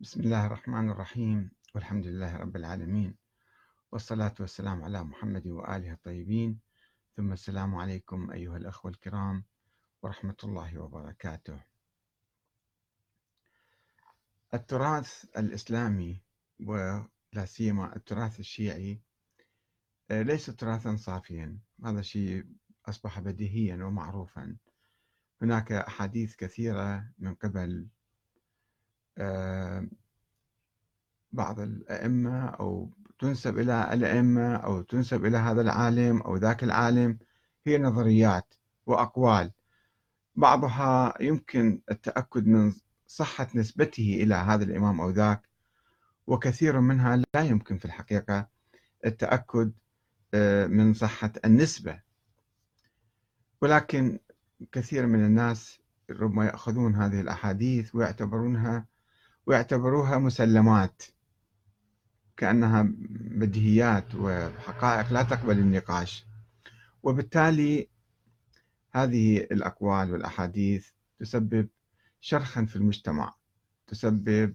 بسم الله الرحمن الرحيم والحمد لله رب العالمين والصلاة والسلام على محمد وآله الطيبين. ثم السلام عليكم أيها الأخوة الكرام ورحمة الله وبركاته. التراث الإسلامي ولا سيما التراث الشيعي آه، ليس تراثا صافيا. هذا شيء أصبح بديهيا ومعروفا. هناك أحاديث كثيرة من قبل بعض الأئمة أو تنسب إلى الأئمة أو تنسب إلى هذا العالم أو ذاك العالم هي نظريات وأقوال. بعضها يمكن التأكد من صحة نسبته إلى هذا الإمام أو ذاك وكثير منها لا يمكن في الحقيقة التأكد آه، من صحة النسبة. ولكن كثير من الناس ربما يأخذون هذه الأحاديث ويعتبرونها ويعتبروها مسلمات كأنها بديهيات وحقائق لا تقبل النقاش. وبالتالي هذه الأقوال والأحاديث تسبب شرخا في المجتمع تسبب